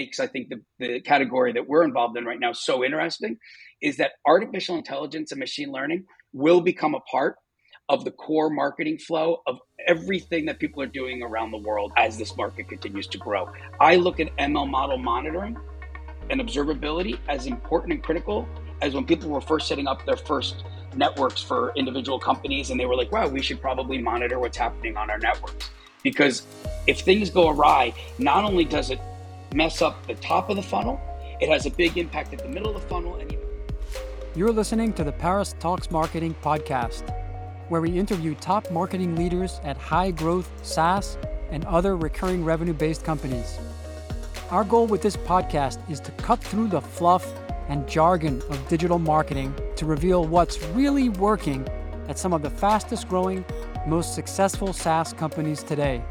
makes I think the, the category that we're involved in right now so interesting is that artificial intelligence and machine learning will become a part of the core marketing flow of everything that people are doing around the world as this market continues to grow. I look at ML model monitoring and observability as important and critical as when people were first setting up their first networks for individual companies and they were like, wow, we should probably monitor what's happening on our networks. Because if things go awry, not only does it mess up the top of the funnel, it has a big impact at the middle of the funnel and even You're listening to the Paris Talks Marketing podcast, where we interview top marketing leaders at high growth SaaS and other recurring revenue based companies. Our goal with this podcast is to cut through the fluff and jargon of digital marketing to reveal what's really working at some of the fastest growing, most successful SaaS companies today.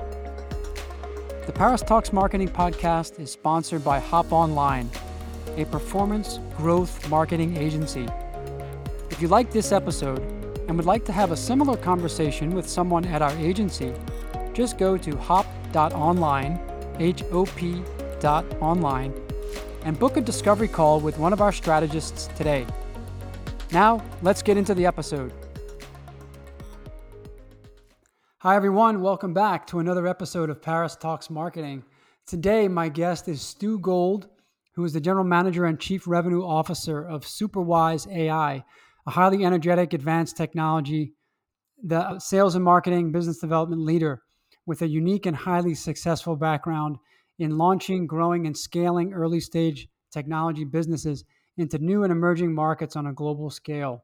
The Paris Talks Marketing Podcast is sponsored by Hop Online, a performance growth marketing agency. If you like this episode and would like to have a similar conversation with someone at our agency, just go to hop.online, H O P dot online, and book a discovery call with one of our strategists today. Now, let's get into the episode. Hi, everyone. Welcome back to another episode of Paris Talks Marketing. Today, my guest is Stu Gold, who is the General Manager and Chief Revenue Officer of Superwise AI, a highly energetic advanced technology, the sales and marketing business development leader with a unique and highly successful background in launching, growing, and scaling early stage technology businesses into new and emerging markets on a global scale.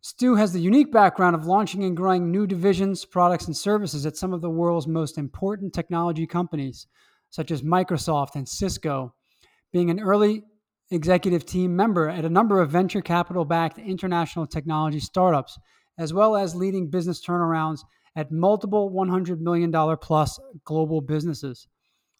Stu has the unique background of launching and growing new divisions, products, and services at some of the world's most important technology companies, such as Microsoft and Cisco, being an early executive team member at a number of venture capital backed international technology startups, as well as leading business turnarounds at multiple $100 million plus global businesses.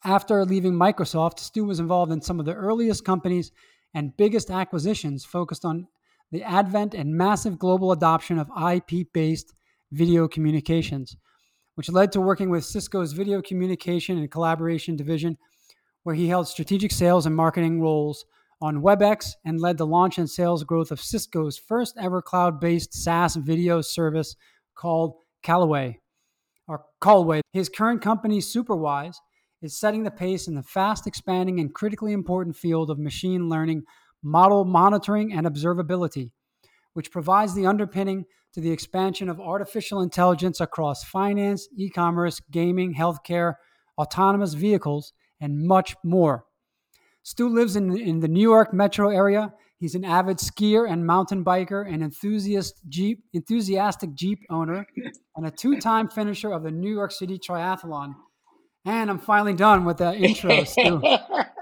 After leaving Microsoft, Stu was involved in some of the earliest companies and biggest acquisitions focused on the advent and massive global adoption of IP based video communications, which led to working with Cisco's video communication and collaboration division, where he held strategic sales and marketing roles on WebEx and led the launch and sales growth of Cisco's first ever cloud based SaaS video service called Callaway or Callaway. His current company, Superwise, is setting the pace in the fast expanding and critically important field of machine learning model monitoring and observability, which provides the underpinning to the expansion of artificial intelligence across finance, e commerce, gaming, healthcare, autonomous vehicles, and much more. Stu lives in, in the New York metro area. He's an avid skier and mountain biker, an enthusiast Jeep, enthusiastic Jeep owner, and a two time finisher of the New York City Triathlon. And I'm finally done with that intro, Stu.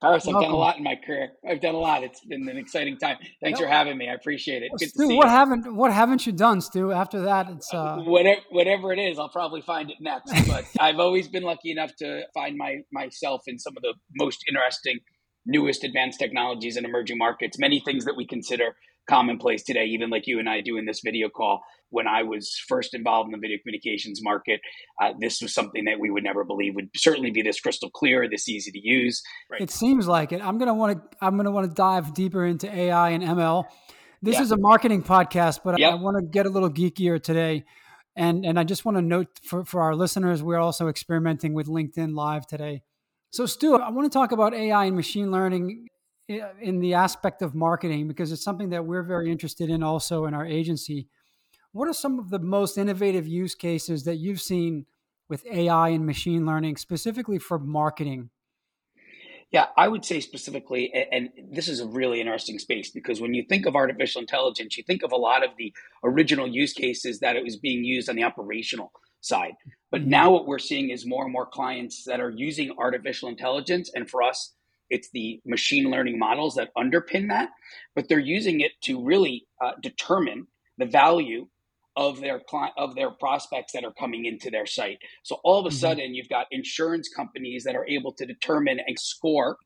Paris, I've done a lot in my career. I've done a lot. It's been an exciting time. Thanks for having me. I appreciate it. Good Stu, what you. haven't what haven't you done, Stu? After that, it's uh... whatever whatever it is. I'll probably find it next. But I've always been lucky enough to find my myself in some of the most interesting, newest advanced technologies in emerging markets. Many things that we consider commonplace today, even like you and I do in this video call. When I was first involved in the video communications market, uh, this was something that we would never believe would certainly be this crystal clear, this easy to use. Right. It seems like it. I'm gonna want to. I'm gonna want to dive deeper into AI and ML. This yeah. is a marketing podcast, but yep. I, I want to get a little geekier today. And and I just want to note for, for our listeners, we're also experimenting with LinkedIn Live today. So, Stu, I want to talk about AI and machine learning in the aspect of marketing because it's something that we're very interested in also in our agency. What are some of the most innovative use cases that you've seen with AI and machine learning specifically for marketing? Yeah, I would say specifically, and this is a really interesting space because when you think of artificial intelligence, you think of a lot of the original use cases that it was being used on the operational side. But mm-hmm. now what we're seeing is more and more clients that are using artificial intelligence. And for us, it's the machine learning models that underpin that, but they're using it to really uh, determine the value of their client of their prospects that are coming into their site. So all of a mm-hmm. sudden, you've got insurance companies that are able to determine and score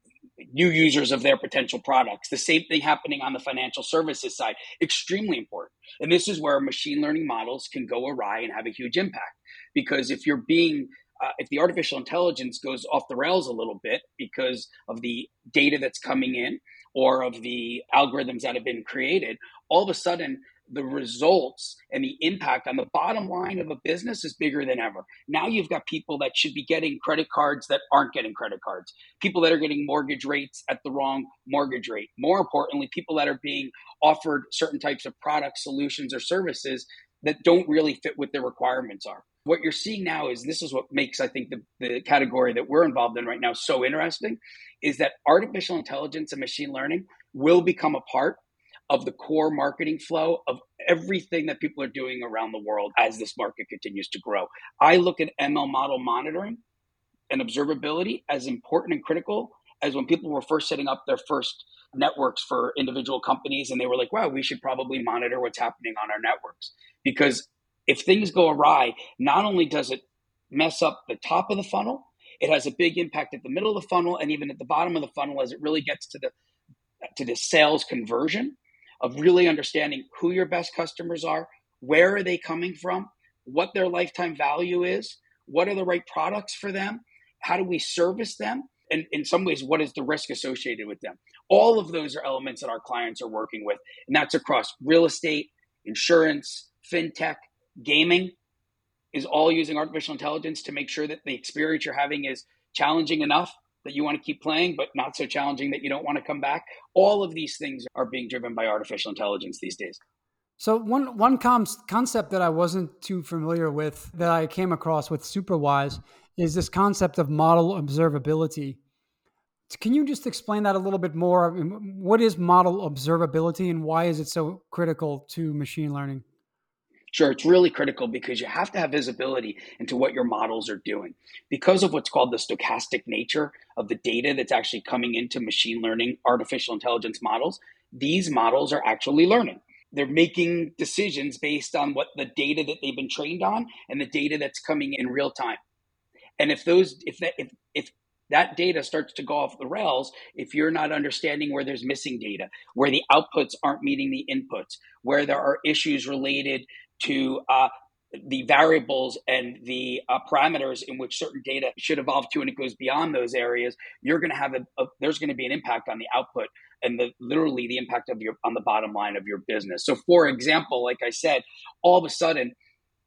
new users of their potential products. The same thing happening on the financial services side. Extremely important. And this is where machine learning models can go awry and have a huge impact. Because if you're being uh, if the artificial intelligence goes off the rails a little bit because of the data that's coming in or of the algorithms that have been created, all of a sudden the results and the impact on the bottom line of a business is bigger than ever. Now you've got people that should be getting credit cards that aren't getting credit cards, people that are getting mortgage rates at the wrong mortgage rate. More importantly, people that are being offered certain types of products, solutions, or services that don't really fit what the requirements are. What you're seeing now is this is what makes, I think, the, the category that we're involved in right now so interesting is that artificial intelligence and machine learning will become a part of the core marketing flow of everything that people are doing around the world as this market continues to grow. I look at ML model monitoring and observability as important and critical as when people were first setting up their first networks for individual companies and they were like, wow, we should probably monitor what's happening on our networks. Because if things go awry, not only does it mess up the top of the funnel, it has a big impact at the middle of the funnel and even at the bottom of the funnel as it really gets to the to the sales conversion of really understanding who your best customers are, where are they coming from, what their lifetime value is, what are the right products for them, how do we service them, and in some ways, what is the risk associated with them. All of those are elements that our clients are working with, and that's across real estate, insurance, fintech, gaming. Is all using artificial intelligence to make sure that the experience you're having is challenging enough that you want to keep playing, but not so challenging that you don't want to come back. All of these things are being driven by artificial intelligence these days. So one one com- concept that I wasn't too familiar with that I came across with Superwise is this concept of model observability. Can you just explain that a little bit more? What is model observability and why is it so critical to machine learning? Sure, it's really critical because you have to have visibility into what your models are doing. Because of what's called the stochastic nature of the data that's actually coming into machine learning, artificial intelligence models, these models are actually learning. They're making decisions based on what the data that they've been trained on and the data that's coming in real time. And if those if that if, if that data starts to go off the rails if you're not understanding where there's missing data, where the outputs aren't meeting the inputs, where there are issues related to uh, the variables and the uh, parameters in which certain data should evolve to and it goes beyond those areas you're going to have a, a there's going to be an impact on the output and the literally the impact of your on the bottom line of your business. So for example like i said all of a sudden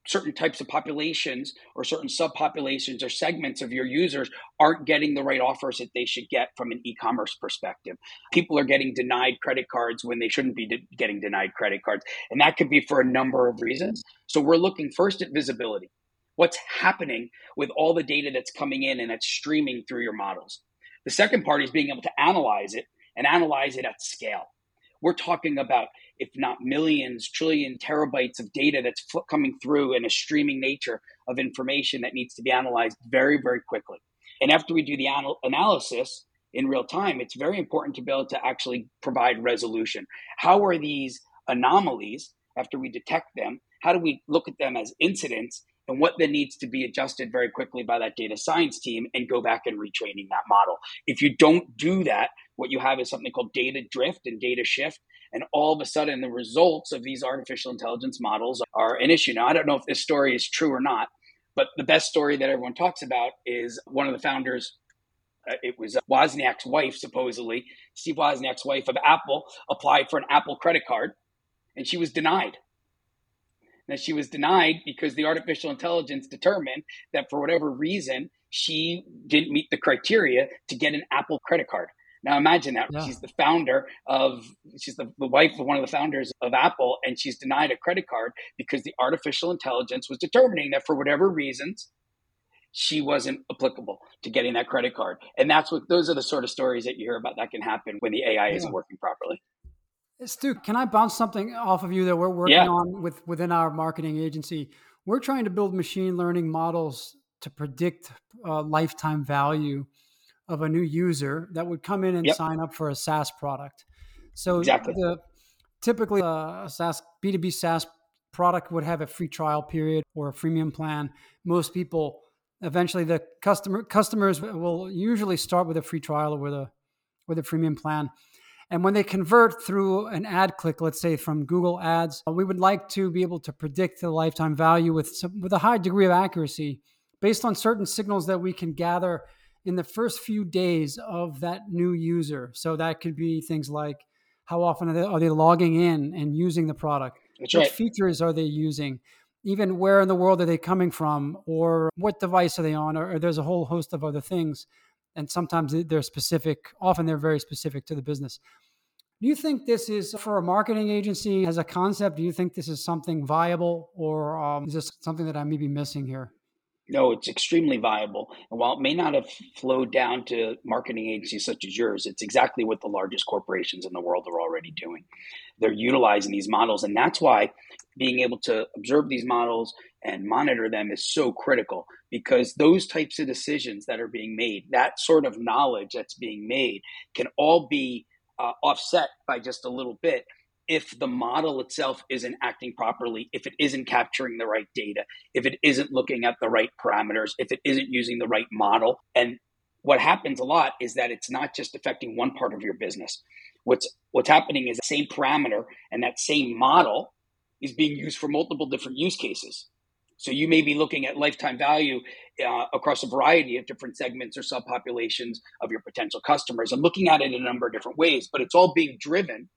certain types of populations or certain subpopulations or segments of your users aren't getting the right offers that they should get from an e-commerce perspective. People are getting denied credit cards when they shouldn't be de- getting denied credit cards, and that could be for a number of reasons. So we're looking first at visibility. What's happening with all the data that's coming in and that's streaming through your models? The second part is being able to analyze it and analyze it at scale. We're talking about if not millions, trillion terabytes of data that's coming through in a streaming nature of information that needs to be analyzed very, very quickly. And after we do the anal- analysis in real time, it's very important to be able to actually provide resolution. How are these anomalies, after we detect them, how do we look at them as incidents and what then needs to be adjusted very quickly by that data science team and go back and retraining that model. If you don't do that, what you have is something called data drift and data shift. And all of a sudden, the results of these artificial intelligence models are an issue. Now, I don't know if this story is true or not, but the best story that everyone talks about is one of the founders. Uh, it was Wozniak's wife, supposedly. Steve Wozniak's wife of Apple applied for an Apple credit card, and she was denied that she was denied because the artificial intelligence determined that for whatever reason, she didn't meet the criteria to get an Apple credit card. Now imagine that. Yeah. She's the founder of, she's the, the wife of one of the founders of Apple, and she's denied a credit card because the artificial intelligence was determining that for whatever reasons, she wasn't applicable to getting that credit card. And that's what, those are the sort of stories that you hear about that can happen when the AI yeah. isn't working properly. Stu, can I bounce something off of you that we're working yeah. on with within our marketing agency? We're trying to build machine learning models to predict uh, lifetime value of a new user that would come in and yep. sign up for a SaaS product. So exactly. the typically uh, a SaaS B2B SaaS product would have a free trial period or a freemium plan. Most people eventually the customer customers will usually start with a free trial or with a with a freemium plan and when they convert through an ad click, let's say from Google Ads, we would like to be able to predict the lifetime value with some, with a high degree of accuracy based on certain signals that we can gather in the first few days of that new user. So that could be things like how often are they, are they logging in and using the product? That's Which right. features are they using? Even where in the world are they coming from? Or what device are they on? Or, or there's a whole host of other things. And sometimes they're specific, often they're very specific to the business. Do you think this is for a marketing agency as a concept? Do you think this is something viable, or um, is this something that I may be missing here? No, it's extremely viable. And while it may not have flowed down to marketing agencies such as yours, it's exactly what the largest corporations in the world are already doing. They're utilizing these models. And that's why being able to observe these models and monitor them is so critical because those types of decisions that are being made, that sort of knowledge that's being made, can all be uh, offset by just a little bit if the model itself isn't acting properly, if it isn't capturing the right data, if it isn't looking at the right parameters, if it isn't using the right model. And what happens a lot is that it's not just affecting one part of your business. What's what's happening is the same parameter and that same model is being used for multiple different use cases. So you may be looking at lifetime value uh, across a variety of different segments or subpopulations of your potential customers and looking at it in a number of different ways, but it's all being driven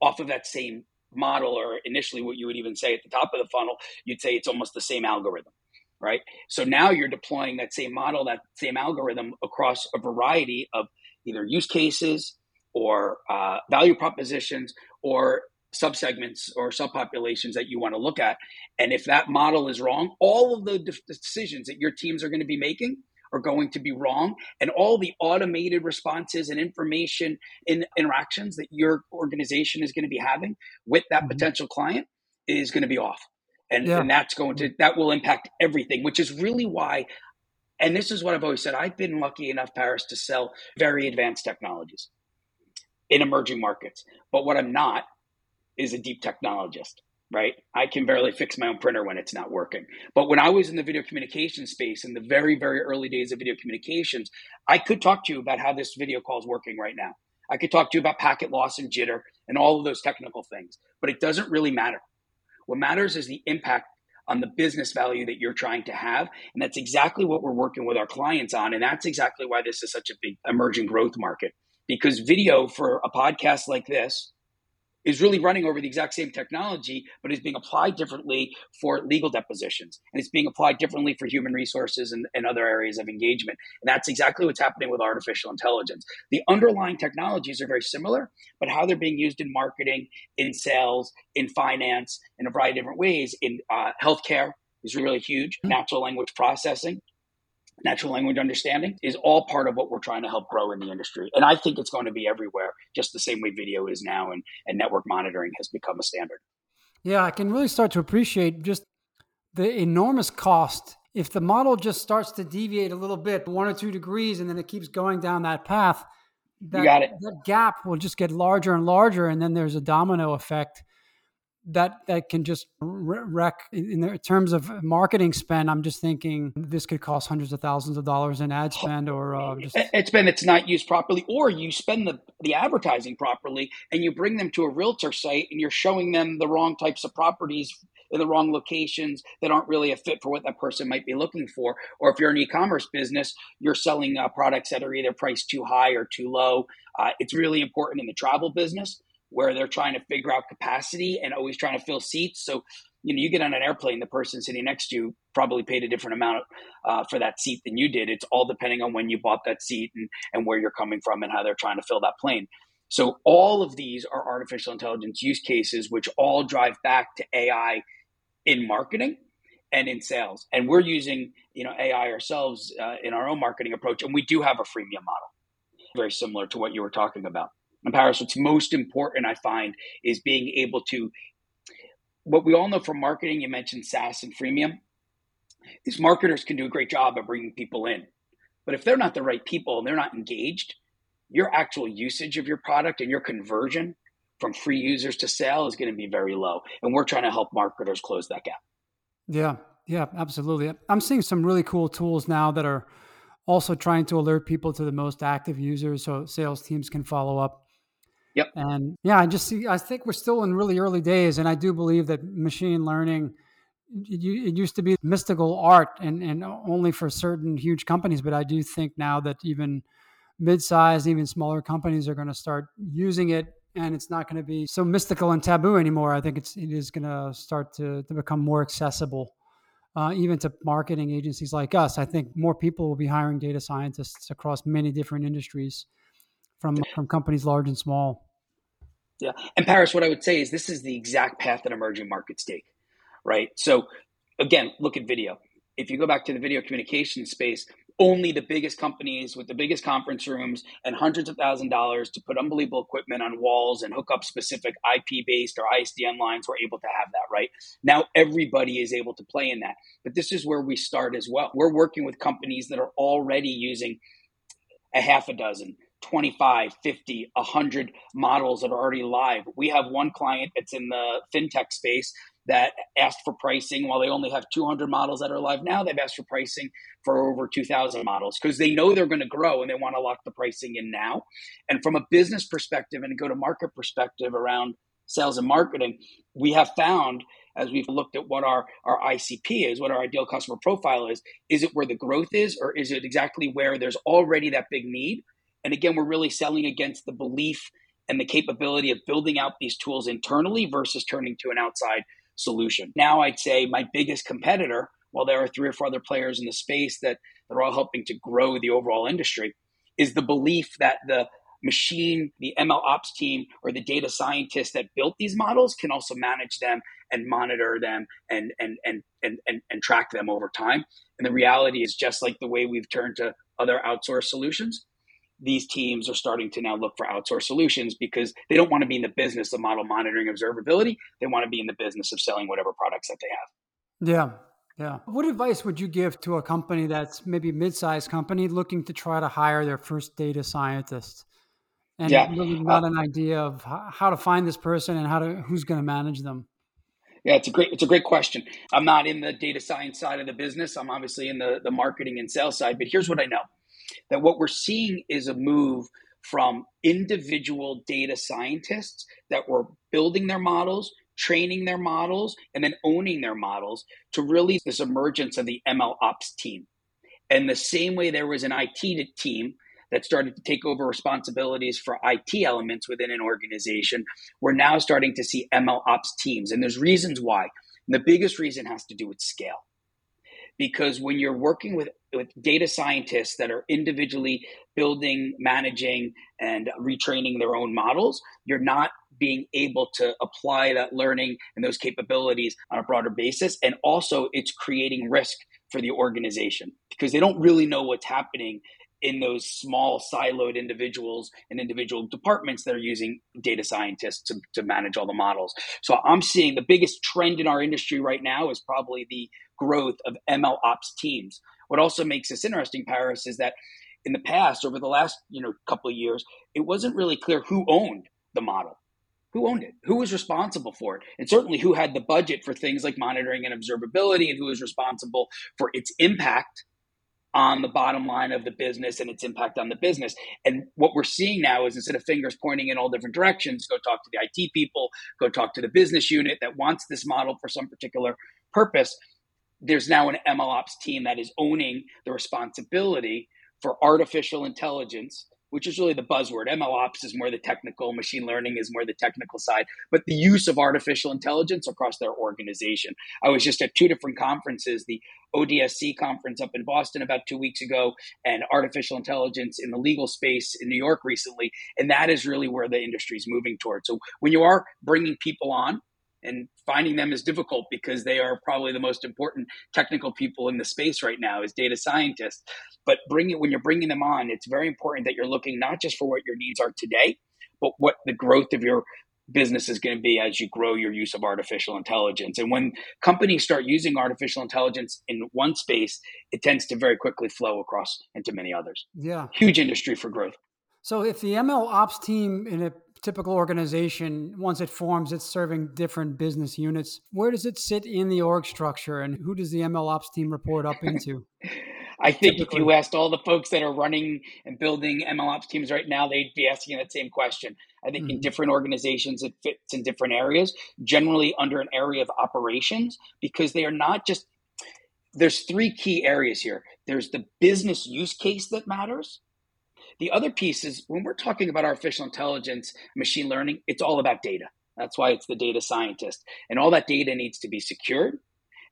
off of that same model, or initially what you would even say at the top of the funnel, you'd say it's almost the same algorithm, right? So now you're deploying that same model, that same algorithm across a variety of either use cases or uh, value propositions or subsegments or subpopulations that you want to look at. And if that model is wrong, all of the decisions that your teams are going to be making are going to be wrong and all the automated responses and information in interactions that your organization is going to be having with that mm-hmm. potential client is going to be off and, yeah. and that's going to that will impact everything which is really why and this is what i've always said i've been lucky enough paris to sell very advanced technologies in emerging markets but what i'm not is a deep technologist right? I can barely fix my own printer when it's not working. But when I was in the video communication space in the very, very early days of video communications, I could talk to you about how this video call is working right now. I could talk to you about packet loss and jitter and all of those technical things, but it doesn't really matter. What matters is the impact on the business value that you're trying to have. And that's exactly what we're working with our clients on. And that's exactly why this is such a big emerging growth market because video for a podcast like this is really running over the exact same technology, but is being applied differently for legal depositions. And it's being applied differently for human resources and, and other areas of engagement. And that's exactly what's happening with artificial intelligence. The underlying technologies are very similar, but how they're being used in marketing, in sales, in finance, in a variety of different ways, in uh, healthcare is really huge, mm-hmm. natural language processing natural language understanding is all part of what we're trying to help grow in the industry. And I think it's going to be everywhere, just the same way video is now and, and network monitoring has become a standard. Yeah, I can really start to appreciate just the enormous cost. If the model just starts to deviate a little bit, one or two degrees, and then it keeps going down that path, that, you got it. that gap will just get larger and larger. And then there's a domino effect that that can just wreck in terms of marketing spend i'm just thinking this could cost hundreds of thousands of dollars in ad spend or uh, just it's been it's not used properly or you spend the the advertising properly and you bring them to a realtor site and you're showing them the wrong types of properties in the wrong locations that aren't really a fit for what that person might be looking for. Or if you're an e-commerce business you're selling uh, products that are either priced too high or too low. Uh, it's really important in the travel business where they're trying to figure out capacity and always trying to fill seats. So, you know, you get on an airplane, the person sitting next to you probably paid a different amount uh, for that seat than you did. It's all depending on when you bought that seat and, and where you're coming from and how they're trying to fill that plane. So, all of these are artificial intelligence use cases, which all drive back to AI in marketing and in sales. And we're using, you know, AI ourselves uh, in our own marketing approach, and we do have a freemium model, very similar to what you were talking about in Paris, what's most important, I find, is being able to, what we all know from marketing, you mentioned SaaS and freemium, is marketers can do a great job of bringing people in. But if they're not the right people and they're not engaged, your actual usage of your product and your conversion from free users to sale is going to be very low. And we're trying to help marketers close that gap. Yeah, yeah, absolutely. I'm seeing some really cool tools now that are also trying to alert people to the most active users so sales teams can follow up Yep. And yeah, I just see, I think we're still in really early days. And I do believe that machine learning it, it used to be mystical art and, and only for certain huge companies. But I do think now that even mid-sized, even smaller companies are going to start using it and it's not going to be so mystical and taboo anymore. I think it's, it is going to start to, to become more accessible. Uh, even to marketing agencies like us, I think more people will be hiring data scientists across many different industries, from from companies large and small. Yeah, and Paris, what I would say is this is the exact path that emerging markets take right? So again, look at video. If you go back to the video communication space, only the biggest companies with the biggest conference rooms and hundreds of thousand dollars to put unbelievable equipment on walls and hook up specific IP based or ISDN lines were able to have that, right? Now everybody is able to play in that. But this is where we start as well. We're working with companies that are already using a half a dozen, 25, 50, 100 models that are already live. We have one client that's in the fintech space that asked for pricing while they only have 200 models that are live now. They've asked for pricing for over 2000 models because they know they're going to grow and they want to lock the pricing in now. And from a business perspective and a go to market perspective around sales and marketing we have found as we've looked at what our, our icp is what our ideal customer profile is is it where the growth is or is it exactly where there's already that big need and again we're really selling against the belief and the capability of building out these tools internally versus turning to an outside solution. Now, I'd say my biggest competitor, while there are three or four other players in the space that, that are all helping to grow the overall industry, is the belief that the machine, the ML ops team, or the data scientists that built these models can also manage them and monitor them and and and and and, and track them over time. And the reality is just like the way we've turned to other outsourced solutions, these teams are starting to now look for outsourced solutions because they don't want to be in the business of model monitoring observability. They want to be in the business of selling whatever products that they have. Yeah. Yeah. What advice would you give to a company that's maybe mid-sized company looking to try to hire their first data scientist? And yeah. really not uh, an idea of how to find this person and how to who's going to manage them. Yeah, it's a great it's a great question. I'm not in the data science side of the business. I'm obviously in the the marketing and sales side, but here's what I know that what we're seeing is a move from individual data scientists that were building their models, training their models, and then owning their models to really this emergence of the ML ops team. And the same way there was an IT team that started to take over responsibilities for IT elements within an organization, we're now starting to see ML ops teams. And there's reasons why. And the biggest reason has to do with scale because when you're working with, with data scientists that are individually building, managing, and retraining their own models, you're not being able to apply that learning and those capabilities on a broader basis. And also, it's creating risk for the organization because they don't really know what's happening in those small siloed individuals and individual departments that are using data scientists to, to manage all the models. So I'm seeing the biggest trend in our industry right now is probably the growth of ML ops teams. What also makes this interesting, Paris, is that in the past, over the last you know couple of years, it wasn't really clear who owned the model. Who owned it? Who was responsible for it? And certainly who had the budget for things like monitoring and observability and who was responsible for its impact on the bottom line of the business and its impact on the business. And what we're seeing now is instead of fingers pointing in all different directions, go talk to the IT people, go talk to the business unit that wants this model for some particular purpose. There's now an MLOps team that is owning the responsibility for artificial intelligence which is really the buzzword. MLOps is more the technical, machine learning is more the technical side, but the use of artificial intelligence across their organization. I was just at two different conferences, the ODSC conference up in Boston about two weeks ago, and artificial intelligence in the legal space in New York recently. And that is really where the industry is moving towards. So when you are bringing people on, and finding them is difficult because they are probably the most important technical people in the space right now as data scientists. But bring it when you're bringing them on it's very important that you're looking not just for what your needs are today but what the growth of your business is going to be as you grow your use of artificial intelligence. And when companies start using artificial intelligence in one space it tends to very quickly flow across into many others. Yeah. Huge industry for growth. So if the ml ops team in a typical organization, once it forms, it's serving different business units. Where does it sit in the org structure and who does the ML ops team report up into? I think Typically. if you asked all the folks that are running and building ML ops teams right now, they'd be asking that same question. I think mm-hmm. in different organizations, it fits in different areas, generally under an area of operations, because they are not just, there's three key areas here. There's the business use case that matters. The other piece is when we're talking about artificial intelligence, machine learning, it's all about data. That's why it's the data scientist. And all that data needs to be secured.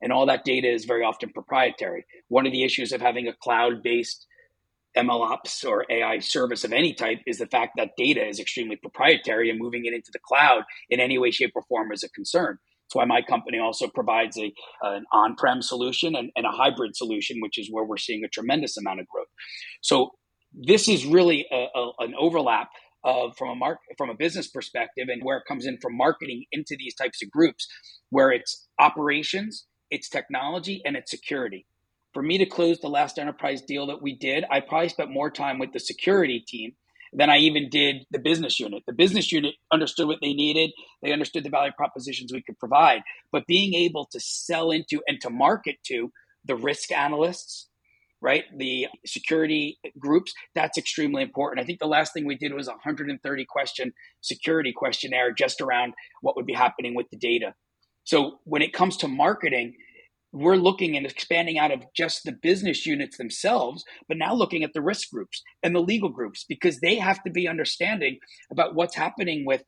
And all that data is very often proprietary. One of the issues of having a cloud based MLOps or AI service of any type is the fact that data is extremely proprietary and moving it into the cloud in any way, shape, or form is a concern. That's why my company also provides a, an on prem solution and, and, a hybrid solution, which is where we're seeing a tremendous amount of growth. So, this is really a, a, an overlap of from a mark from a business perspective and where it comes in from marketing into these types of groups where it's operations it's technology and it's security. For me to close the last enterprise deal that we did i probably spent more time with the security team than i even did the business unit. The business unit understood what they needed. They understood the value propositions we could provide. But being able to sell into and to market to the risk analysts right? The security groups, that's extremely important. I think the last thing we did was a 130 question security questionnaire just around what would be happening with the data. So when it comes to marketing, we're looking and expanding out of just the business units themselves, but now looking at the risk groups and the legal groups because they have to be understanding about what's happening with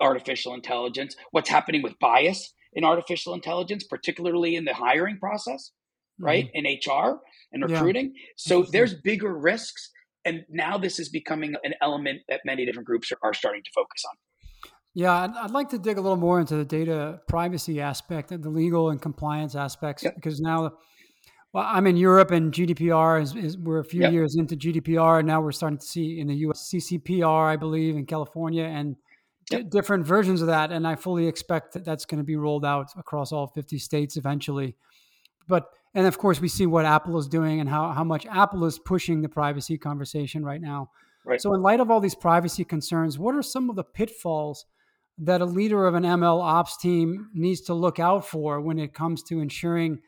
artificial intelligence, what's happening with bias in artificial intelligence, particularly in the hiring process, right? Mm-hmm. In HR and recruiting. Yeah. So there's bigger risks. And now this is becoming an element that many different groups are, are starting to focus on. Yeah, I'd, I'd, like to dig a little more into the data privacy aspect and the legal and compliance aspects yep. because now, well, I'm in Europe and GDPR is, is we're a few yep. years into GDPR and now we're starting to see in the US CCPR, I believe, in California and yep. d- different versions of that. And I fully expect that that's going to be rolled out across all 50 states eventually. But and of course, we see what Apple is doing and how, how much Apple is pushing the privacy conversation right now. Right. So, in light of all these privacy concerns, what are some of the pitfalls that a leader of an ML ops team needs to look out for when it comes to ensuring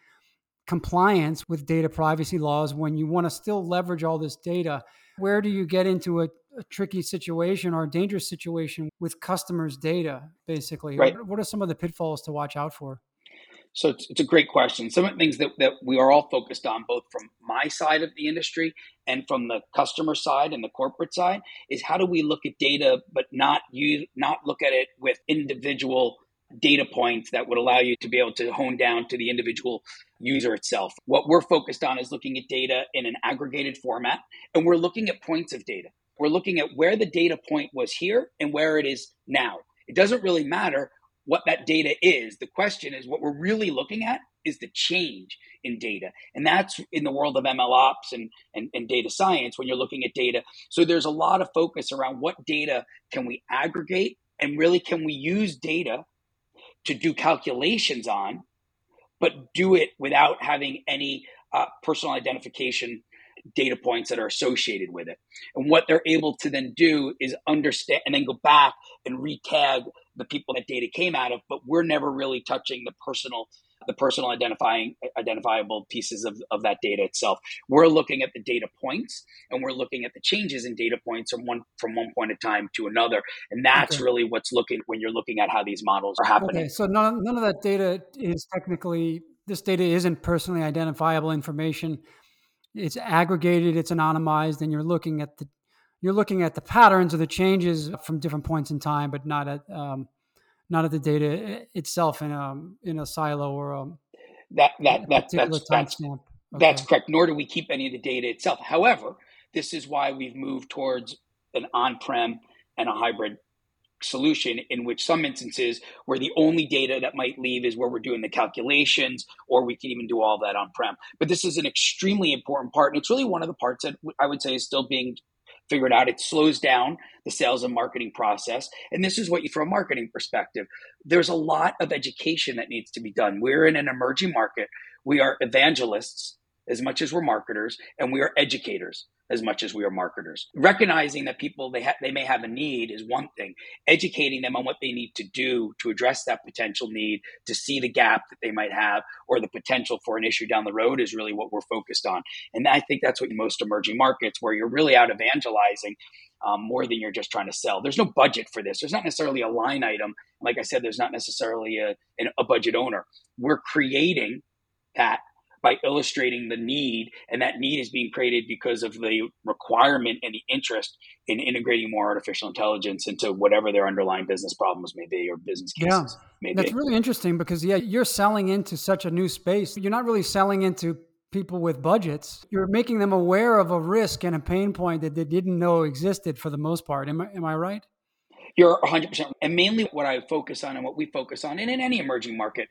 compliance with data privacy laws when you want to still leverage all this data? Where do you get into a, a tricky situation or a dangerous situation with customers' data, basically? Right. What are some of the pitfalls to watch out for? So it's, it's, a great question. Some of the things that, that we are all focused on, both from my side of the industry and from the customer side and the corporate side, is how do we look at data, but not use, not look at it with individual data points that would allow you to be able to hone down to the individual user itself. What we're focused on is looking at data in an aggregated format, and we're looking at points of data. We're looking at where the data point was here and where it is now. It doesn't really matter what that data is. The question is what we're really looking at is the change in data. And that's in the world of ML ops and, and, and, data science when you're looking at data. So there's a lot of focus around what data can we aggregate and really can we use data to do calculations on, but do it without having any uh, personal identification data points that are associated with it. And what they're able to then do is understand and then go back and retag the people that data came out of, but we're never really touching the personal the personal identifying identifiable pieces of, of that data itself. We're looking at the data points and we're looking at the changes in data points from one from one point of time to another. And that's okay. really what's looking when you're looking at how these models are happening. Okay, so none, none of that data is technically this data isn't personally identifiable information. It's aggregated, it's anonymized, and you're looking at the you're looking at the patterns or the changes from different points in time, but not at um, not at the data itself in a in a silo or a that that, that that's that's, okay. that's correct. Nor do we keep any of the data itself. However, this is why we've moved towards an on-prem and a hybrid solution in which some instances where the only data that might leave is where we're doing the calculations or we can even do all that on prem but this is an extremely important part and it's really one of the parts that i would say is still being figured out. It slows down the sales and marketing process. And this is what you, from a marketing perspective, there's a lot of education that needs to be done. We're in an emerging market. We are evangelists as much as we're marketers, and we are educators. As much as we are marketers. Recognizing that people they ha- they may have a need is one thing. Educating them on what they need to do to address that potential need, to see the gap that they might have, or the potential for an issue down the road is really what we're focused on. And I think that's what most emerging markets, where you're really out evangelizing um, more than you're just trying to sell. There's no budget for this. There's not necessarily a line item. Like I said, there's not necessarily a, a budget owner. We're creating that by illustrating the need, and that need is being created because of the requirement and the interest in integrating more artificial intelligence into whatever their underlying business problems may be or business cases yeah. may That's be. really interesting because yeah, you're selling into such a new space. You're not really selling into people with budgets. You're making them aware of a risk and a pain point that they didn't know existed for the most part. Am I, am I right? You're 100%. And mainly what I focus on and what we focus on, and in any emerging market,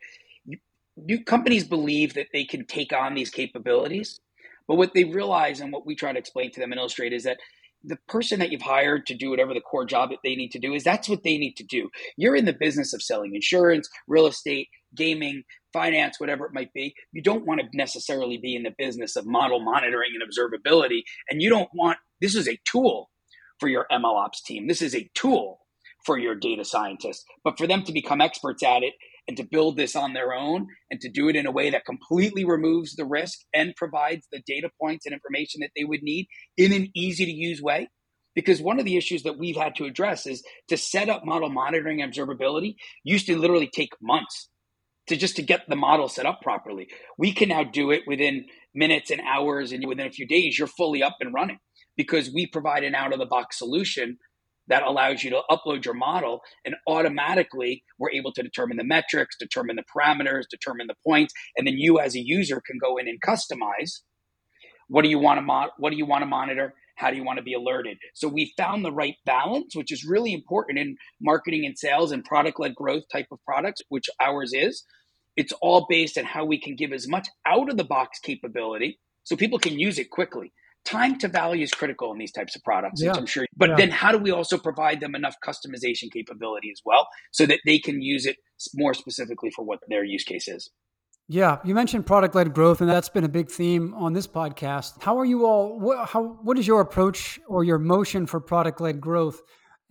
you, companies believe that they can take on these capabilities. But what they realize and what we try to explain to them and illustrate is that the person that you've hired to do whatever the core job that they need to do is that's what they need to do. You're in the business of selling insurance, real estate, gaming, finance, whatever it might be. You don't want to necessarily be in the business of model monitoring and observability. And you don't want this is a tool for your ML ops team. This is a tool for your data scientists. But for them to become experts at it and to build this on their own and to do it in a way that completely removes the risk and provides the data points and information that they would need in an easy to use way. Because one of the issues that we've had to address is to set up model monitoring and observability used to literally take months to just to get the model set up properly. We can now do it within minutes and hours and within a few days you're fully up and running because we provide an out of the box solution that allows you to upload your model and automatically we're able to determine the metrics, determine the parameters, determine the points, and then you as a user can go in and customize what do you want to mo- what do you want to monitor? How do you want to be alerted? So we found the right balance, which is really important in marketing and sales and product led growth type of products, which ours is. It's all based on how we can give as much out of the box capability so people can use it quickly time to value is critical in these types of products, yeah. I'm sure. But yeah. then how do we also provide them enough customization capability as well so that they can use it more specifically for what their use case is? Yeah, you mentioned product led growth, and that's been a big theme on this podcast. How are you all? What, how, what is your approach or your motion for product led growth?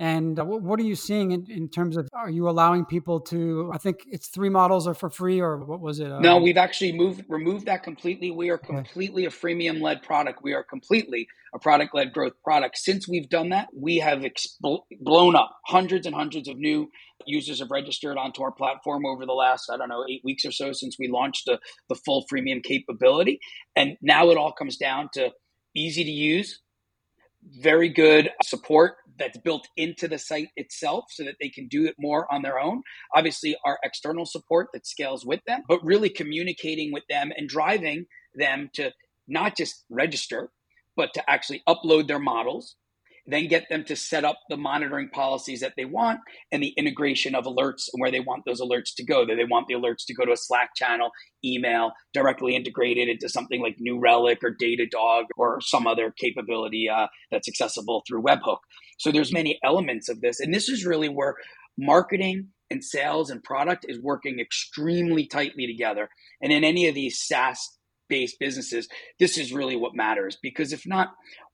And uh, what are you seeing in, in, terms of are you allowing people to? I think it's three models are for free, or what was it? No, um, we've actually moved removed that completely. We are completely a freemium led product. We are completely a product led growth product. Since we've done that, we have expl- blown up. Hundreds and hundreds of new users have registered onto our platform over the last I don't know eight weeks or so since we launched the the full freemium capability. And now it all comes down to easy to use, very good support that's built into the site itself so that they can do it more on their own. Obviously, our external support that scales with them, but really communicating with them and driving them to not just register, but to actually upload their models, then get them to set up the monitoring policies that they want and the integration of alerts and where they want those alerts to go. Do they want the alerts to go to a Slack channel, email, directly integrated into something like New Relic or Datadog or some other capability uh, that's accessible through Webhook. So there's many elements of this, and this is really where marketing and sales and product is working extremely tightly together. And in any of these SaaS based businesses, this is really what matters because if not,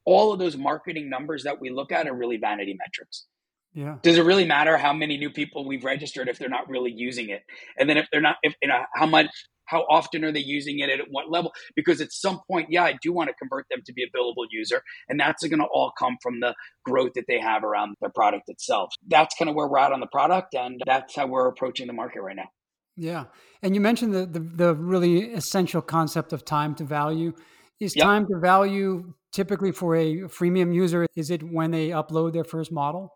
all of those marketing numbers that we look at are really vanity metrics. Yeah. Does it really matter how many new people we've registered if they're not really using it? And then if they're not, if you know, how much, how often are they using it at what level? Because at some point, yeah, I do want to convert them to be a billable user, and that's going to all come from the growth that they have around their product itself. That's kind of where we're at on the product, and that's how we're approaching the market right now. Yeah, and you mentioned the the, the really essential concept of time to value. Is yep. time to value typically for a freemium user? Is it when they upload their first model?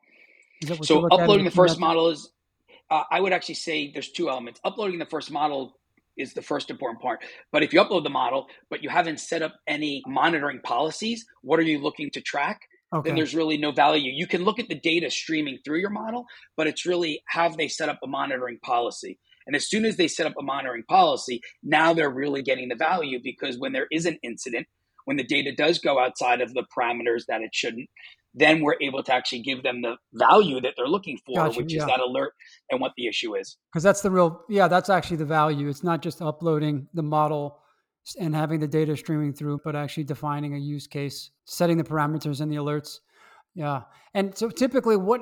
so uploading the first model is, uh, I would actually say there's two elements. Uploading the first model is the first important part. But if you upload the model, but you haven't set up any monitoring policies, what are you looking to track? Okay. Then there's really no value. You can look at the data streaming through your model, but it's really have they set up a monitoring policy? And as soon as they set up a monitoring policy, now they're really getting the value because when there is an incident, when the data does go outside of the parameters that it shouldn't, then we're able to actually give them the value that they're looking for, gotcha, which yeah. is that alert and what the issue is. Because that's the real, yeah, that's actually the value. It's not just uploading the model and having the data streaming through, but actually defining a use case, setting the parameters and the alerts. Yeah. And so typically what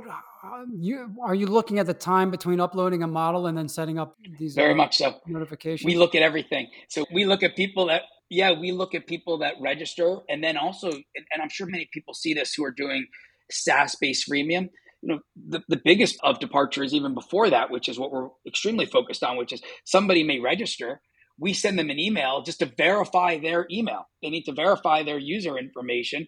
you are you looking at the time between uploading a model and then setting up these very uh, much so. Notifications? We look at everything. So we look at people that yeah, we look at people that register and then also and I'm sure many people see this who are doing SaaS based freemium. You know the, the biggest of departure is even before that which is what we're extremely focused on which is somebody may register. We send them an email just to verify their email. They need to verify their user information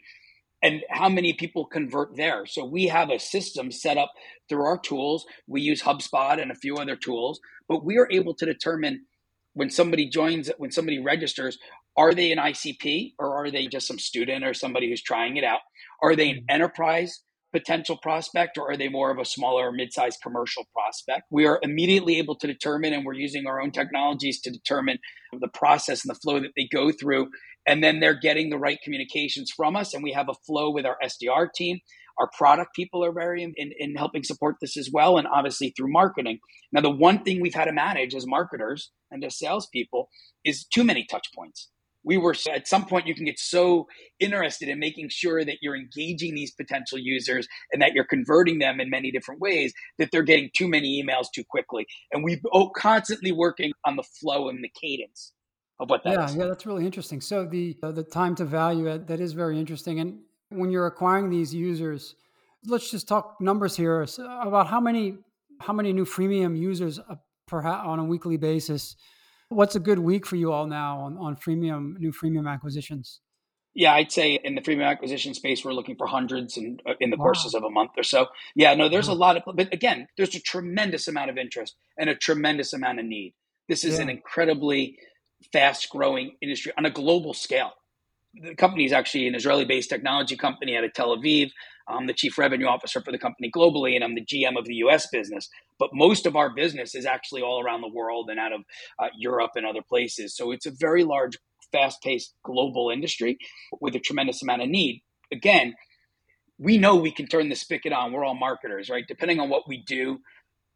and how many people convert there. So we have a system set up through our tools. We use hubspot and a few other tools but we are able to determine when somebody joins when somebody registers are they an icp or are they just some student or somebody who's trying it out? Are they an mm-hmm. enterprise potential prospect or are they more of a smaller mid-sized commercial prospect? We are immediately able to determine and we're using our own technologies to determine the process and the flow that they go through and then they're getting the right communications from us and we have a flow with our sdr team. Our product people are very in, in helping support this as well and obviously through marketing. Now the one thing we've had to manage as marketers and as salespeople is too many touch points. We were at some point you can get so interested in making sure that you're engaging these potential users and that you're converting them in many different ways that they're getting too many emails too quickly. And we oh, constantly working on the flow and the cadence of what that yeah is. yeah that's really interesting so the uh, the time to value uh, that is very interesting and when you're acquiring these users let's just talk numbers here about how many how many new freemium users uh, perhaps on a weekly basis What's a good week for you all now on, on freemium, new freemium acquisitions? Yeah, I'd say in the freemium acquisition space, we're looking for hundreds in, uh, in the wow. courses of a month or so. Yeah, no, there's a lot of, but again, there's a tremendous amount of interest and a tremendous amount of need. This is yeah. an incredibly fast growing industry on a global scale. The company is actually an Israeli based technology company out of Tel Aviv. I'm the chief revenue officer for the company globally, and I'm the GM of the US business. But most of our business is actually all around the world and out of uh, Europe and other places. So it's a very large, fast paced global industry with a tremendous amount of need. Again, we know we can turn the spigot on. We're all marketers, right? Depending on what we do,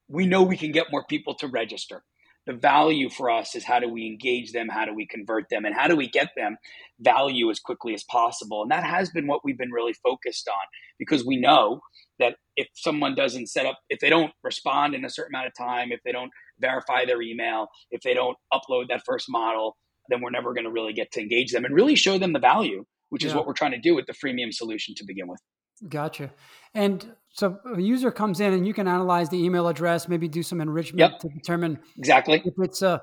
we know we can get more people to register the value for us is how do we engage them? How do we convert them? And how do we get them value as quickly as possible? And that has been what we've been really focused on because we know that if someone doesn't set up if they don't respond in a certain amount of time if they don't verify their email if they don't upload that first model then we're never going to really get to engage them and really show them the value which is what we're trying to do with the freemium solution to begin with Gotcha. And so a user comes in and you can analyze the email address, maybe do some enrichment yep. to determine exactly if it's a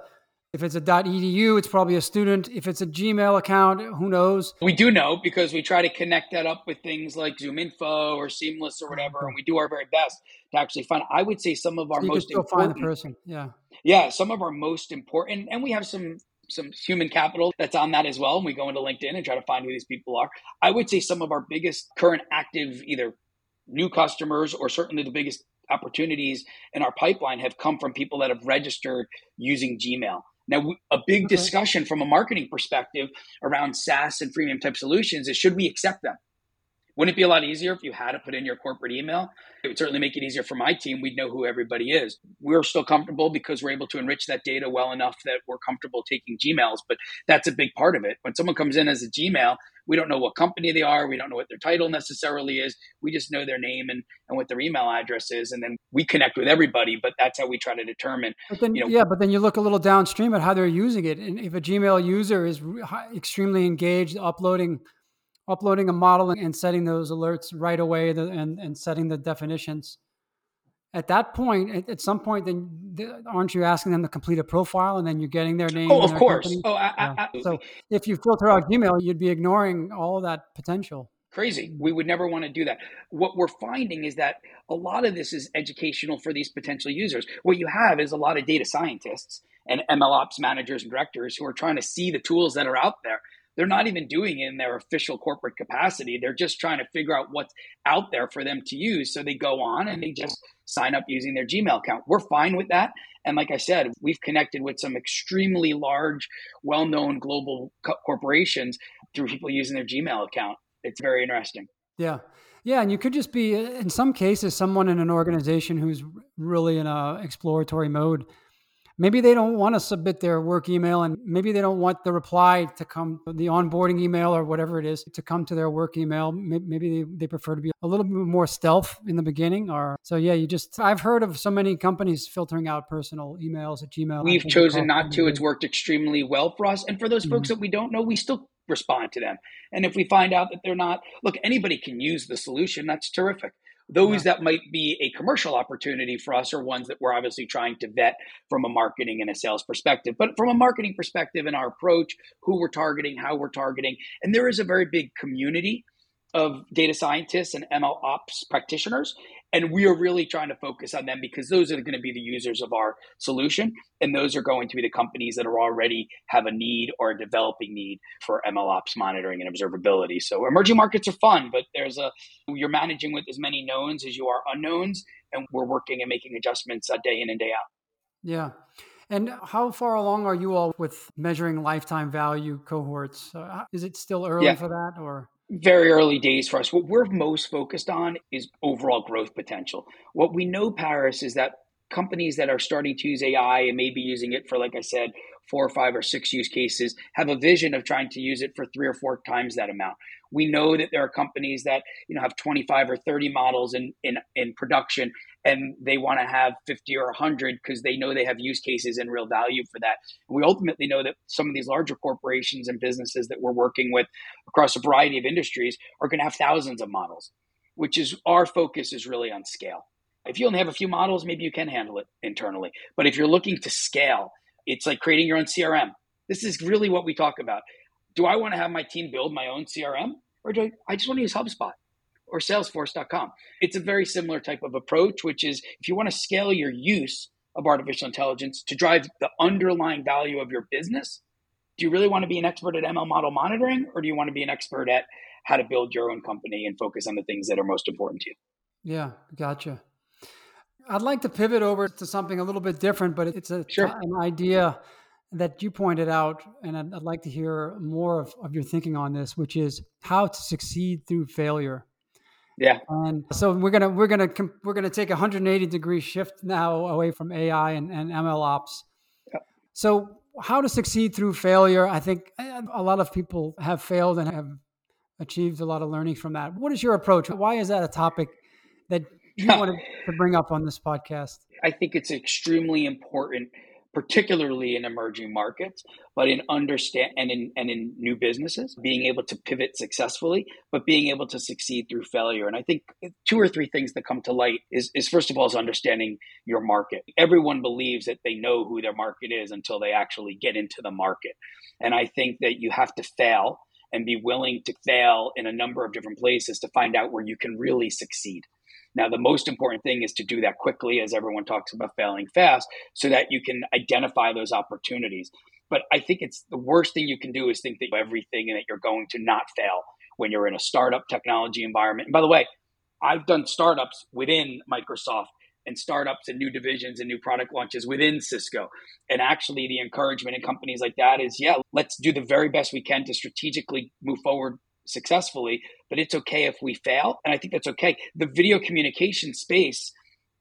if it's a .edu, it's probably a student. If it's a Gmail account, who knows? We do know because we try to connect that up with things like Zoom Info or Seamless or whatever, and we do our very best to actually find. I would say some of our so most important, find the person. Yeah, yeah, some of our most important, and we have some some human capital that's on that as well. And we go into LinkedIn and try to find who these people are. I would say some of our biggest current active either new customers or certainly the biggest opportunities in our pipeline have come from people that have registered using Gmail. Now, a big discussion from a marketing perspective around SaaS and freemium type solutions is should we accept them? Wouldn't it be a lot easier if you had to put in your corporate email? It would certainly make it easier for my team. We'd know who everybody is. We're still comfortable because we're able to enrich that data well enough that we're comfortable taking Gmails, but that's a big part of it. When someone comes in as a Gmail, we don't know what company they are. We don't know what their title necessarily is. We just know their name and, and what their email address is. And then we connect with everybody, but that's how we try to determine. But then, you know, yeah, but then you look a little downstream at how they're using it. And if a Gmail user is extremely engaged, uploading – uploading a model and setting those alerts right away and, and setting the definitions. At that point, at, some point, then aren't you asking them to complete a profile and then you're getting their name? Oh, of course. Company? Oh, I, yeah. I, so if you filter out Gmail, you'd be ignoring all that potential. Crazy. We would never want to do that. What we're finding is that a lot of this is educational for these potential users. What you have is a lot of data scientists and ML ops managers and directors who are trying to see the tools that are out there they're not even doing it in their official corporate capacity. They're just trying to figure out what's out there for them to use. So they go on and they just sign up using their Gmail account. We're fine with that. And like I said, we've connected with some extremely large, well known global co- corporations through people using their Gmail account. It's very interesting. Yeah. Yeah, and you could just be in some cases someone in an organization who's really in a exploratory mode maybe they don't want to submit their work email and maybe they don't want the reply to come, the onboarding email or whatever it is to come to their work email. Maybe they, they prefer to be a little bit more stealth in the beginning or so. Yeah, you just, I've heard of so many companies filtering out personal emails at Gmail. We've chosen not to. It's worked extremely well for us. And for those mm-hmm. folks that we don't know, we still respond to them. And if we find out that they're not, look, anybody can use the solution. That's terrific. Those yeah. that might be a commercial opportunity for us are ones that we're obviously trying to vet from a marketing and a sales perspective. But from a marketing perspective and our approach, who we're targeting, how we're targeting, and there is a very big community of data scientists and ML ops practitioners. And we are really trying to focus on them because those are going to be the users of our solution. And those are going to be the companies that are already have a need or a developing need for ML ops monitoring and observability. So emerging markets are fun, but there's a, you're managing with as many knowns as you are unknowns. And we're working and making adjustments uh, day in and day out. Yeah. And how far along are you all with measuring lifetime value cohorts? Uh, is it still early yeah. for that or? Very early days for us. What we're most focused on is overall growth potential. What we know, Paris, is that companies that are starting to use AI and maybe using it for, like I said, four or five or six use cases have a vision of trying to use it for three or four times that amount. We know that there are companies that you know have 25 or 30 models in in, in production and they want to have 50 or 100 because they know they have use cases and real value for that. We ultimately know that some of these larger corporations and businesses that we're working with across a variety of industries are going to have thousands of models, which is our focus is really on scale. If you only have a few models, maybe you can handle it internally. But if you're looking to scale, it's like creating your own CRM. This is really what we talk about. Do I want to have my team build my own CRM or do I, I just want to use HubSpot? Or salesforce.com. It's a very similar type of approach, which is if you want to scale your use of artificial intelligence to drive the underlying value of your business, do you really want to be an expert at ML model monitoring or do you want to be an expert at how to build your own company and focus on the things that are most important to you? Yeah, gotcha. I'd like to pivot over to something a little bit different, but it's a, sure. an idea that you pointed out, and I'd, I'd like to hear more of, of your thinking on this, which is how to succeed through failure. Yeah. And so we're gonna we're gonna we're gonna take a 180 degree shift now away from AI and, and ML ops. Yep. So how to succeed through failure? I think eh, a lot of people have failed and have achieved a lot of learning from that. What is your approach? Why is that a topic that you wanted to bring up on this podcast? I think it's extremely important particularly in emerging markets, but in understand and in and in new businesses, being able to pivot successfully, but being able to succeed through failure. And I think two or three things that come to light is, is first of all is understanding your market. Everyone believes that they know who their market is until they actually get into the market. And I think that you have to fail and be willing to fail in a number of different places to find out where you can really succeed. Now, the most important thing is to do that quickly, as everyone talks about failing fast, so that you can identify those opportunities. But I think it's the worst thing you can do is think that everything and that you're going to not fail when you're in a startup technology environment. And by the way, I've done startups within Microsoft and startups and new divisions and new product launches within Cisco. And actually, the encouragement in companies like that is yeah, let's do the very best we can to strategically move forward successfully, but it's okay if we fail. And I think that's okay. The video communication space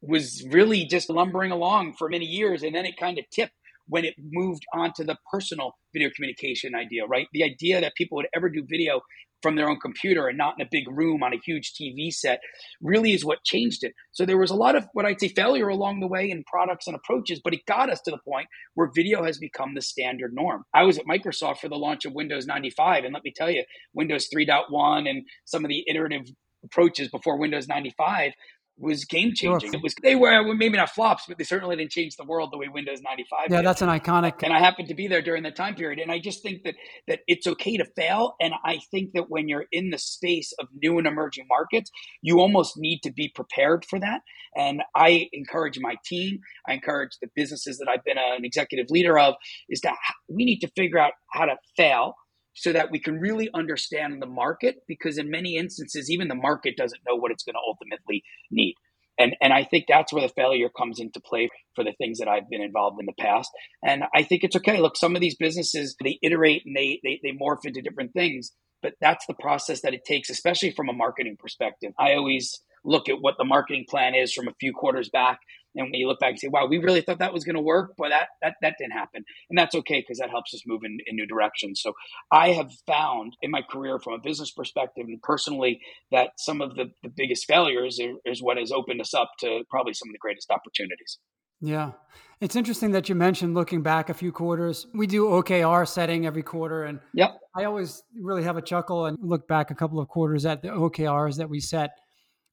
was really just lumbering along for many years. And then it kind of tipped when it moved on to the personal video communication idea, right? The idea that people would ever do video from their own computer and not in a big room on a huge TV set really is what changed it. So there was a lot of what I'd say failure along the way in products and approaches, but it got us to the point where video has become the standard norm. I was at Microsoft for the launch of Windows 95, and let me tell you, Windows 3.1 and some of the iterative approaches before Windows 95 was game changing. It was they were maybe not flops, but they certainly didn't change the world the way Windows 95 Yeah, did. that's an iconic. And I happened to be there during that time period, and I just think that that it's okay to fail. And I think that when you're in the space of new and emerging markets, you almost need to be prepared for that. And I encourage my team, I encourage the businesses that I've been an executive leader of, is that we need to figure out how to fail so that we can really understand the market because in many instances even the market doesn't know what it's going to ultimately need. And and I think that's where the failure comes into play for the things that I've been involved in the past. And I think it's okay. Look some of these businesses they iterate and they they, they morph into different things but that's the process that it takes especially from a marketing perspective. I always look at what the marketing plan is from a few quarters back And when you look back and say, wow, we really thought that was going to work, but that, that, that didn't happen. And that's okay because that helps us move in, in new directions. So I have found in my career from a business perspective and personally that some of the, the biggest failures is what has opened us up to probably some of the greatest opportunities. Yeah. It's interesting that you mentioned looking back a few quarters. We do OKR setting every quarter. And yep. I always really have a chuckle and look back a couple of quarters at the OKRs that we set.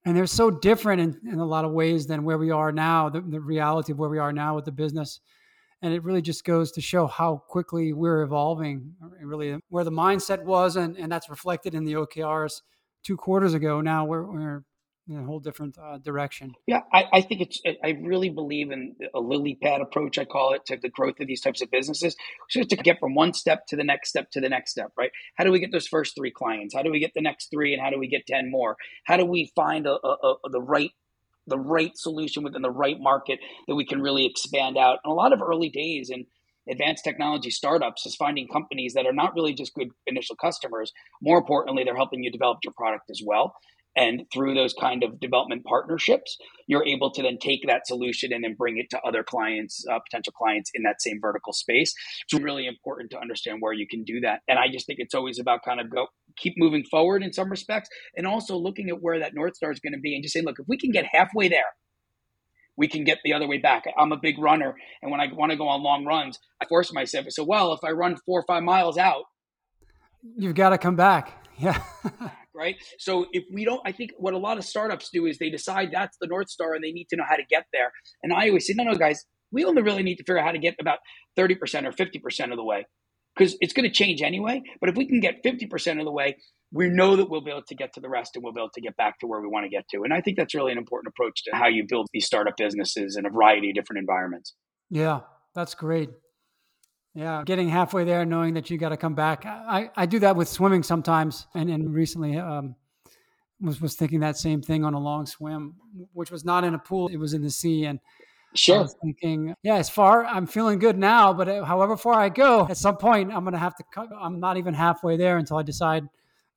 And they're so different in, in a lot of ways than where we are now, the, the reality of where we are now with the business. And it really just goes to show how quickly we're evolving, really where the mindset was. And, and that's reflected in the OKRs two quarters ago. Now we're, we're in a whole different uh, direction. Yeah, I, I, think it's. I really believe in a lily pad approach. I call it to the growth of these types of businesses. So to get from one step to the next step to the next step, right? How do we get those first three clients? How do we get the next three, and how do we get ten more? How do we find a, a, a, the right the right solution within the right market that we can really expand out? And a lot of early days in advanced technology startups is finding companies that are not really just good initial customers. More importantly, they're helping you develop your product as well. And through those kind of development partnerships, you're able to then take that solution and then bring it to other clients, uh, potential clients in that same vertical space. It's really important to understand where you can do that. And I just think it's always about kind of go keep moving forward in some respects, and also looking at where that north star is going to be, and just saying, look, if we can get halfway there, we can get the other way back. I'm a big runner, and when I want to go on long runs, I force myself. So, well, if I run four or five miles out, you've got to come back. Yeah. right? So if we don't, I think what a lot of startups do is they decide that's the North Star and they need to know how to get there. And I always say, no, no, guys, we only really need to figure out how to get about 30% or 50% of the way because it's going to change anyway. But if we can get 50% of the way, we know that we'll be able to get to the rest and we'll be able to get back to where we want to get to. And I think that's really an important approach to how you build these startup businesses in a variety of different environments. Yeah, that's great. Yeah, getting halfway there, knowing that you got to come back. I, I do that with swimming sometimes, and and recently um, was was thinking that same thing on a long swim, which was not in a pool; it was in the sea, and Sure. I was thinking, yeah, as far I'm feeling good now, but uh, however far I go, at some point I'm going to have to. Cut, I'm not even halfway there until I decide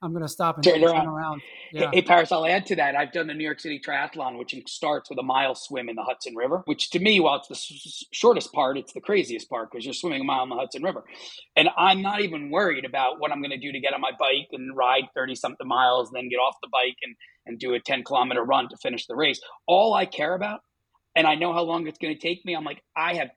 I'm going to stop and turn around. around. Yeah. Hey, Paris, I'll add to that. I've done the New York City Triathlon, which starts with a mile swim in the Hudson River, which to me, while it's the s- shortest part, it's the craziest part because you're swimming a mile in the Hudson River. And I'm not even worried about what I'm going to do to get on my bike and ride 30 something miles, then get off the bike and, and do a 10 kilometer run to finish the race. All I care about, and I know how long it's going to take me, I'm like, I have,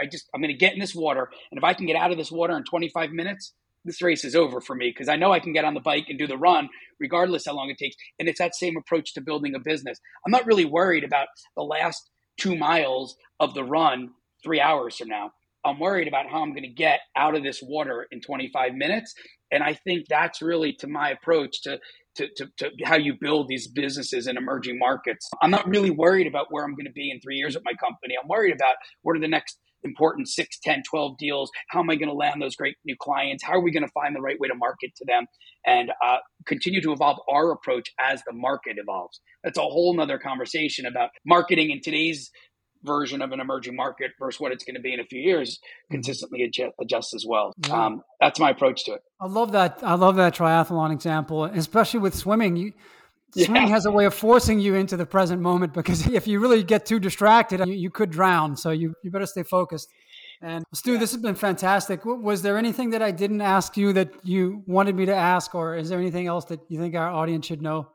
I just, I'm going to get in this water. And if I can get out of this water in 25 minutes, this race is over for me because I know I can get on the bike and do the run regardless how long it takes. And it's that same approach to building a business. I'm not really worried about the last two miles of the run three hours from now. I'm worried about how I'm going to get out of this water in 25 minutes. And I think that's really to my approach to, to, to, to, how you build these businesses in emerging markets. I'm not really worried about where I'm going to be in three years with my company. I'm worried about what are the next important 6 10 12 deals? How am i going to land those great new clients? How are we going to find the right way to market to them? And uh, continue to evolve our approach as the market evolves. That's a whole nother conversation about marketing in today's version of an emerging market versus what it's going to be in a few years mm-hmm. consistently adjust, adjust as well. Yeah. um, that's my approach to it. I love that i love that triathlon example especially with swimming. You Swimming yeah. has a way of forcing you into the present moment because if you really get too distracted, you, you could drown. So you, you better stay focused. And Stu, yeah. this has been fantastic. Was there anything that I didn't ask you that you wanted me to ask, or is there anything else that you think our audience should know?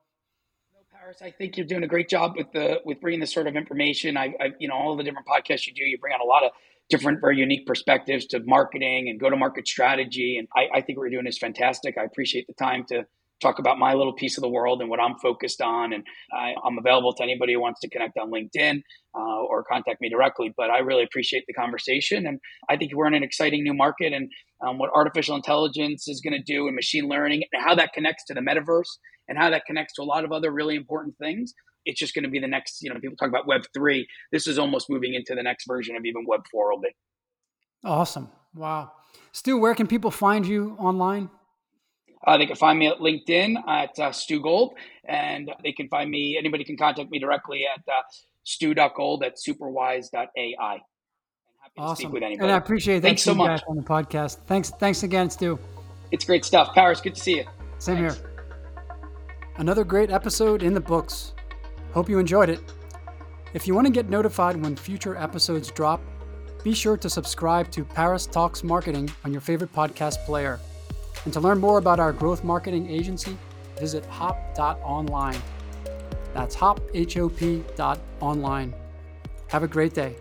No, Paris, I think you're doing a great job with the with bringing this sort of information. I, I you know, all the different podcasts you do, you bring on a lot of different, very unique perspectives to marketing and go to market strategy. And I, I think what you're doing is fantastic. I appreciate the time to talk about my little piece of the world and what I'm focused on. And I, am available to anybody who wants to connect on LinkedIn uh, or contact me directly. But I really appreciate the conversation. And I think we're in an exciting new market and um, what artificial intelligence is going to do and machine learning and how that connects to the metaverse and how that connects to a lot of other really important things. It's just going to be the next, you know, people talk about Web 3. This is almost moving into the next version of even Web 4 will be. Awesome. Wow. Stu, where can people find you online? Uh, they can find me at LinkedIn at uh, Stu Gold, and they can find me. Anybody can contact me directly at uh, stu.gold at superwise.ai. Awesome. with anybody And I appreciate it. Thanks, thanks so much on the podcast. Thanks. Thanks again, Stu. It's great stuff. Paris, good to see you. Same thanks. here. Another great episode in the books. Hope you enjoyed it. If you want to get notified when future episodes drop, be sure to subscribe to Paris Talks Marketing on your favorite podcast player. And to learn more about our growth marketing agency, visit hop.online. That's hop, H O P dot online. Have a great day.